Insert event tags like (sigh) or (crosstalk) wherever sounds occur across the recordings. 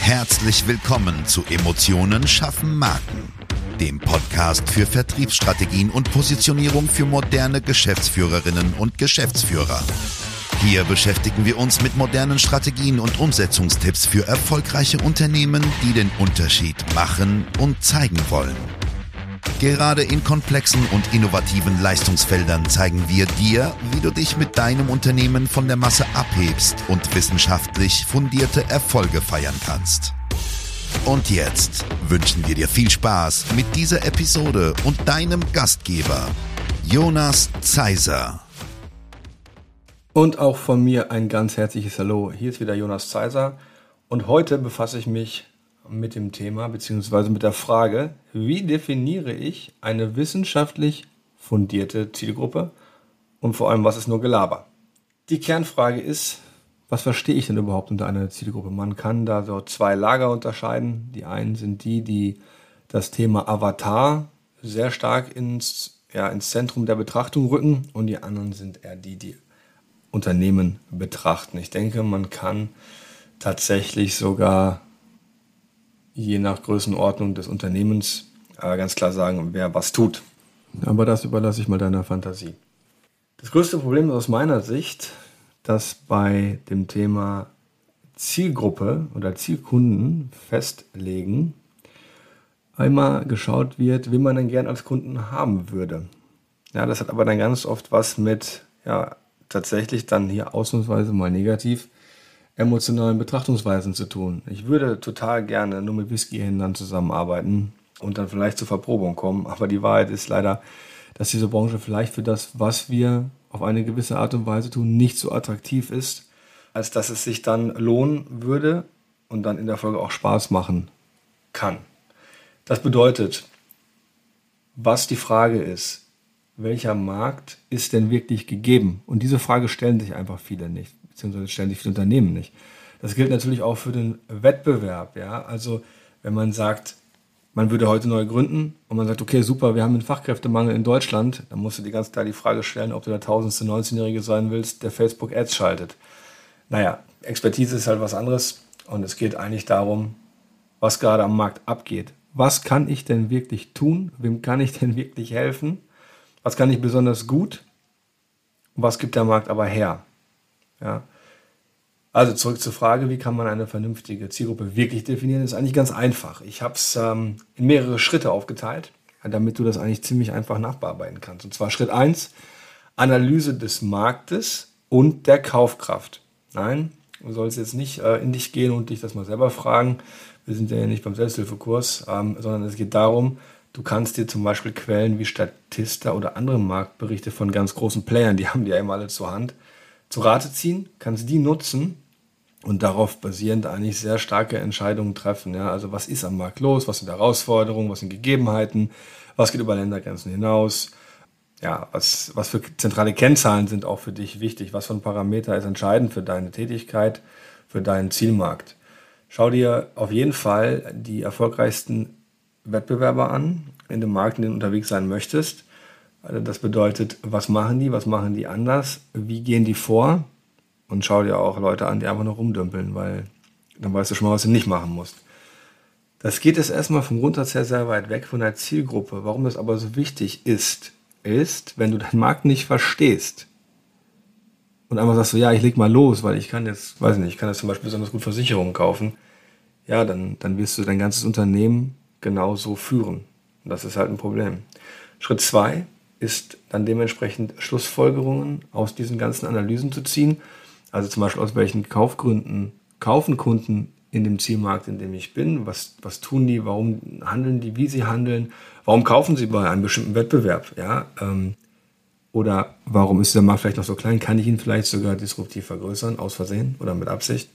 Herzlich willkommen zu Emotionen schaffen Marken, dem Podcast für Vertriebsstrategien und Positionierung für moderne Geschäftsführerinnen und Geschäftsführer. Hier beschäftigen wir uns mit modernen Strategien und Umsetzungstipps für erfolgreiche Unternehmen, die den Unterschied machen und zeigen wollen. Gerade in komplexen und innovativen Leistungsfeldern zeigen wir dir, wie du dich mit deinem Unternehmen von der Masse abhebst und wissenschaftlich fundierte Erfolge feiern kannst. Und jetzt wünschen wir dir viel Spaß mit dieser Episode und deinem Gastgeber, Jonas Zeiser. Und auch von mir ein ganz herzliches Hallo. Hier ist wieder Jonas Zeiser und heute befasse ich mich mit dem Thema bzw. mit der Frage, wie definiere ich eine wissenschaftlich fundierte Zielgruppe und vor allem, was ist nur Gelaber? Die Kernfrage ist, was verstehe ich denn überhaupt unter einer Zielgruppe? Man kann da so zwei Lager unterscheiden. Die einen sind die, die das Thema Avatar sehr stark ins, ja, ins Zentrum der Betrachtung rücken und die anderen sind eher die, die Unternehmen betrachten. Ich denke, man kann tatsächlich sogar je nach Größenordnung des Unternehmens äh, ganz klar sagen, wer was tut. Aber das überlasse ich mal deiner Fantasie. Das größte Problem ist aus meiner Sicht, dass bei dem Thema Zielgruppe oder Zielkunden festlegen einmal geschaut wird, wie man denn gern als Kunden haben würde. Ja, das hat aber dann ganz oft was mit, ja, tatsächlich dann hier ausnahmsweise mal negativ emotionalen Betrachtungsweisen zu tun. Ich würde total gerne nur mit Whiskyhändlern zusammenarbeiten und dann vielleicht zur Verprobung kommen, aber die Wahrheit ist leider, dass diese Branche vielleicht für das, was wir auf eine gewisse Art und Weise tun, nicht so attraktiv ist, als dass es sich dann lohnen würde und dann in der Folge auch Spaß machen kann. Das bedeutet, was die Frage ist, welcher Markt ist denn wirklich gegeben? Und diese Frage stellen sich einfach viele nicht beziehungsweise stellen sich viele Unternehmen nicht. Das gilt natürlich auch für den Wettbewerb. Ja? Also wenn man sagt, man würde heute neu gründen und man sagt, okay, super, wir haben einen Fachkräftemangel in Deutschland, dann musst du die ganze Zeit die Frage stellen, ob du der tausendste 19-Jährige sein willst, der Facebook Ads schaltet. Naja, Expertise ist halt was anderes und es geht eigentlich darum, was gerade am Markt abgeht. Was kann ich denn wirklich tun? Wem kann ich denn wirklich helfen? Was kann ich besonders gut? Was gibt der Markt aber her? Ja. Also zurück zur Frage, wie kann man eine vernünftige Zielgruppe wirklich definieren, ist eigentlich ganz einfach. Ich habe es ähm, in mehrere Schritte aufgeteilt, damit du das eigentlich ziemlich einfach nachbearbeiten kannst. Und zwar Schritt 1, Analyse des Marktes und der Kaufkraft. Nein, du sollst jetzt nicht äh, in dich gehen und dich das mal selber fragen. Wir sind ja nicht beim Selbsthilfekurs, ähm, sondern es geht darum, du kannst dir zum Beispiel Quellen wie Statista oder andere Marktberichte von ganz großen Playern, die haben die ja immer alle zur Hand, zu Rate ziehen, kannst die nutzen und darauf basierend eigentlich sehr starke Entscheidungen treffen. Ja? Also was ist am Markt los, was sind Herausforderungen, was sind Gegebenheiten, was geht über Ländergrenzen hinaus, ja, was, was für zentrale Kennzahlen sind auch für dich wichtig, was für ein Parameter ist entscheidend für deine Tätigkeit, für deinen Zielmarkt. Schau dir auf jeden Fall die erfolgreichsten Wettbewerber an in dem Markt, in dem du unterwegs sein möchtest also das bedeutet, was machen die, was machen die anders, wie gehen die vor und schau dir auch Leute an, die einfach nur rumdümpeln, weil dann weißt du schon mal, was du nicht machen musst. Das geht jetzt erstmal vom Grundsatz her sehr weit weg von der Zielgruppe. Warum das aber so wichtig ist, ist, wenn du deinen Markt nicht verstehst und einfach sagst so, ja, ich leg mal los, weil ich kann jetzt, weiß nicht, ich kann jetzt zum Beispiel besonders gut Versicherungen kaufen, ja, dann, dann wirst du dein ganzes Unternehmen genauso führen. Und das ist halt ein Problem. Schritt zwei ist dann dementsprechend Schlussfolgerungen aus diesen ganzen Analysen zu ziehen. Also zum Beispiel aus welchen Kaufgründen kaufen Kunden in dem Zielmarkt, in dem ich bin, was, was tun die, warum handeln die, wie sie handeln, warum kaufen sie bei einem bestimmten Wettbewerb, ja, ähm, oder warum ist der Markt vielleicht noch so klein, kann ich ihn vielleicht sogar disruptiv vergrößern, aus Versehen oder mit Absicht,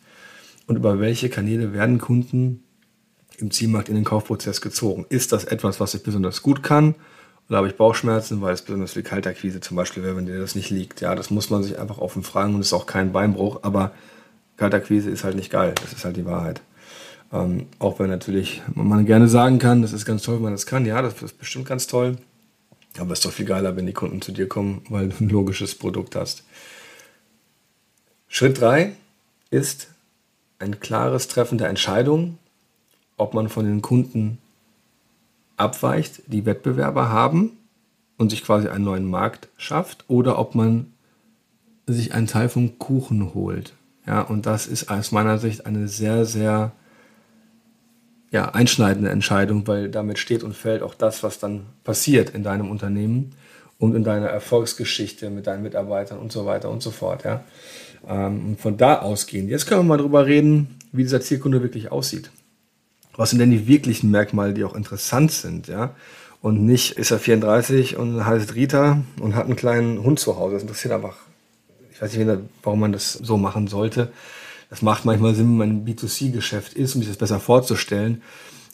und über welche Kanäle werden Kunden im Zielmarkt in den Kaufprozess gezogen. Ist das etwas, was ich besonders gut kann? Oder habe ich Bauchschmerzen, weil es besonders viel Kaltakquise zum Beispiel wäre, wenn dir das nicht liegt. Ja, das muss man sich einfach offen fragen und ist auch kein Beinbruch, aber Kaltakquise ist halt nicht geil. Das ist halt die Wahrheit. Ähm, auch wenn natürlich man gerne sagen kann, das ist ganz toll, wenn man das kann. Ja, das ist bestimmt ganz toll. Aber es ist doch viel geiler, wenn die Kunden zu dir kommen, weil du ein logisches Produkt hast. Schritt 3 ist ein klares Treffen der Entscheidung, ob man von den Kunden abweicht, die Wettbewerber haben und sich quasi einen neuen Markt schafft oder ob man sich einen Teil vom Kuchen holt. Ja, und das ist aus meiner Sicht eine sehr, sehr ja, einschneidende Entscheidung, weil damit steht und fällt auch das, was dann passiert in deinem Unternehmen und in deiner Erfolgsgeschichte mit deinen Mitarbeitern und so weiter und so fort. Ja. Ähm, und von da ausgehend, jetzt können wir mal drüber reden, wie dieser Zielkunde wirklich aussieht. Was sind denn die wirklichen Merkmale, die auch interessant sind, ja? Und nicht ist er 34 und heißt Rita und hat einen kleinen Hund zu Hause. Das interessiert einfach, ich weiß nicht, warum man das so machen sollte. Das macht manchmal Sinn, wenn man ein B2C-Geschäft ist, um sich das besser vorzustellen.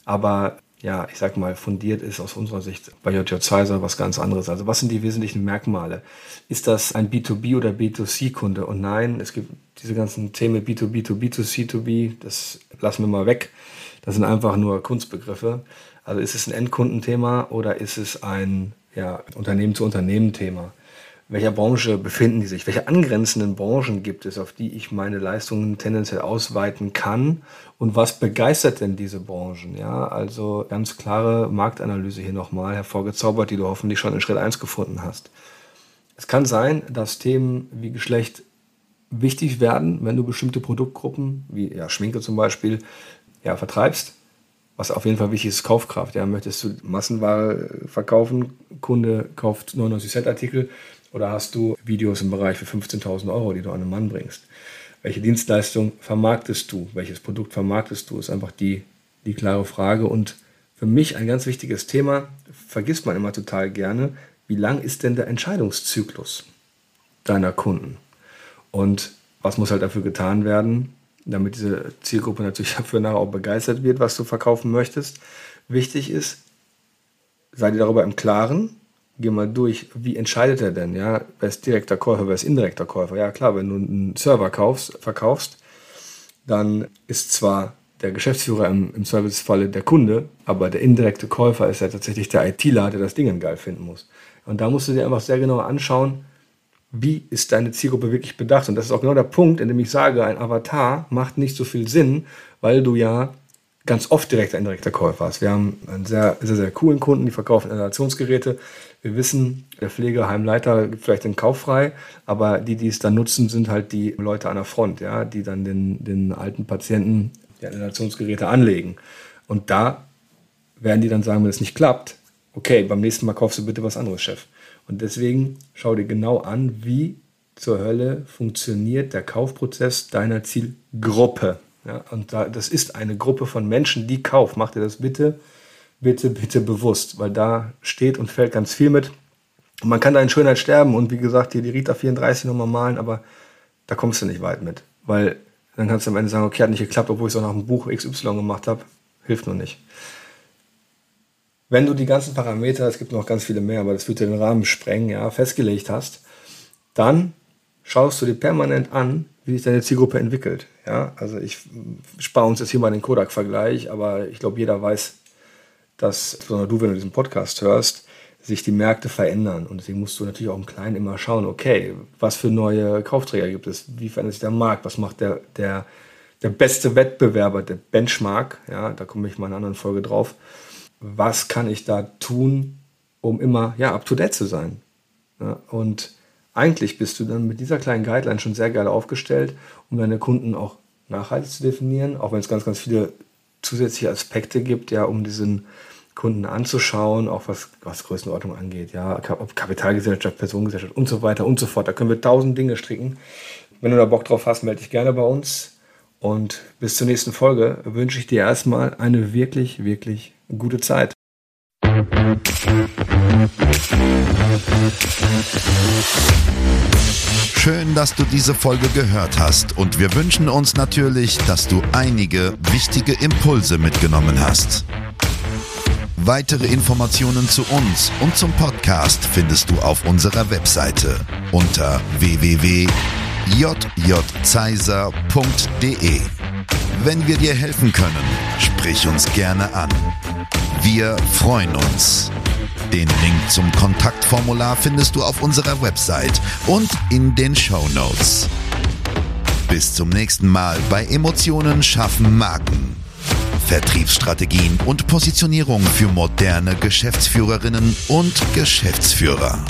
Aber ja, ich sag mal, fundiert ist aus unserer Sicht bei JJ Zeiser was ganz anderes. Also was sind die wesentlichen Merkmale? Ist das ein B2B oder B2C-Kunde? Und nein, es gibt diese ganzen Themen B2B to B2C to B, das lassen wir mal weg. Das sind einfach nur Kunstbegriffe. Also ist es ein Endkundenthema oder ist es ein ja, Unternehmen-zu-Unternehmen-Thema? welcher Branche befinden die sich, welche angrenzenden Branchen gibt es, auf die ich meine Leistungen tendenziell ausweiten kann und was begeistert denn diese Branchen? Ja, also ganz klare Marktanalyse hier nochmal hervorgezaubert, die du hoffentlich schon in Schritt 1 gefunden hast. Es kann sein, dass Themen wie Geschlecht wichtig werden, wenn du bestimmte Produktgruppen, wie ja, Schminke zum Beispiel, ja, vertreibst. Was auf jeden Fall wichtig ist, Kaufkraft. Ja, möchtest du Massenware verkaufen, Kunde kauft 99 Cent Artikel, oder hast du Videos im Bereich für 15.000 Euro, die du an einen Mann bringst? Welche Dienstleistung vermarktest du? Welches Produkt vermarktest du? Ist einfach die, die klare Frage. Und für mich ein ganz wichtiges Thema, vergisst man immer total gerne, wie lang ist denn der Entscheidungszyklus deiner Kunden? Und was muss halt dafür getan werden, damit diese Zielgruppe natürlich (laughs) dafür nachher auch begeistert wird, was du verkaufen möchtest? Wichtig ist, sei dir darüber im Klaren, geh mal durch, wie entscheidet er denn, ja, wer ist direkter Käufer, wer ist indirekter Käufer? Ja, klar, wenn du einen Server kaufst, verkaufst, dann ist zwar der Geschäftsführer im, im Servicefalle der Kunde, aber der indirekte Käufer ist ja tatsächlich der ITler, der das Ding geil finden muss. Und da musst du dir einfach sehr genau anschauen, wie ist deine Zielgruppe wirklich bedacht. Und das ist auch genau der Punkt, in dem ich sage, ein Avatar macht nicht so viel Sinn, weil du ja ganz oft direkter indirekter Käufer hast. Wir haben einen sehr, sehr, sehr coolen Kunden, die verkaufen Inhalationsgeräte. Wir wissen, der Pflegeheimleiter gibt vielleicht den Kauf frei, aber die, die es dann nutzen, sind halt die Leute an der Front, ja, die dann den, den alten Patienten die Inhalationsgeräte anlegen. Und da werden die dann sagen, wenn es nicht klappt, okay, beim nächsten Mal kaufst du bitte was anderes, Chef. Und deswegen schau dir genau an, wie zur Hölle funktioniert der Kaufprozess deiner Zielgruppe. Ja, und da, das ist eine Gruppe von Menschen, die kauft. Mach dir das bitte bitte, bitte bewusst, weil da steht und fällt ganz viel mit. Und man kann da in Schönheit sterben und wie gesagt, hier die Rita 34 nochmal malen, aber da kommst du nicht weit mit, weil dann kannst du am Ende sagen, okay, hat nicht geklappt, obwohl ich es auch nach dem Buch XY gemacht habe. Hilft nur nicht. Wenn du die ganzen Parameter, es gibt noch ganz viele mehr, aber das würde den Rahmen sprengen, ja, festgelegt hast, dann schaust du dir permanent an, wie sich deine Zielgruppe entwickelt. Ja, also ich spare uns jetzt hier mal den Kodak-Vergleich, aber ich glaube, jeder weiß, dass, sondern du, wenn du diesen Podcast hörst, sich die Märkte verändern. Und deswegen musst du natürlich auch im Kleinen immer schauen, okay, was für neue Kaufträger gibt es? Wie verändert sich der Markt? Was macht der, der, der beste Wettbewerber, der Benchmark? Ja, da komme ich mal in einer anderen Folge drauf. Was kann ich da tun, um immer ja, up to date zu sein? Ja, und eigentlich bist du dann mit dieser kleinen Guideline schon sehr geil aufgestellt, um deine Kunden auch nachhaltig zu definieren, auch wenn es ganz, ganz viele zusätzliche Aspekte gibt, ja, um diesen Kunden anzuschauen, auch was, was Größenordnung angeht, ja, ob Kapitalgesellschaft, Personengesellschaft und so weiter und so fort. Da können wir tausend Dinge stricken. Wenn du da Bock drauf hast, melde dich gerne bei uns. Und bis zur nächsten Folge wünsche ich dir erstmal eine wirklich, wirklich gute Zeit. Schön, dass du diese Folge gehört hast und wir wünschen uns natürlich, dass du einige wichtige Impulse mitgenommen hast. Weitere Informationen zu uns und zum Podcast findest du auf unserer Webseite unter www.jjzeiser.de. Wenn wir dir helfen können, sprich uns gerne an. Wir freuen uns. Den Link zum Kontaktformular findest du auf unserer Website und in den Show Notes. Bis zum nächsten Mal bei Emotionen schaffen Marken. Vertriebsstrategien und Positionierung für moderne Geschäftsführerinnen und Geschäftsführer.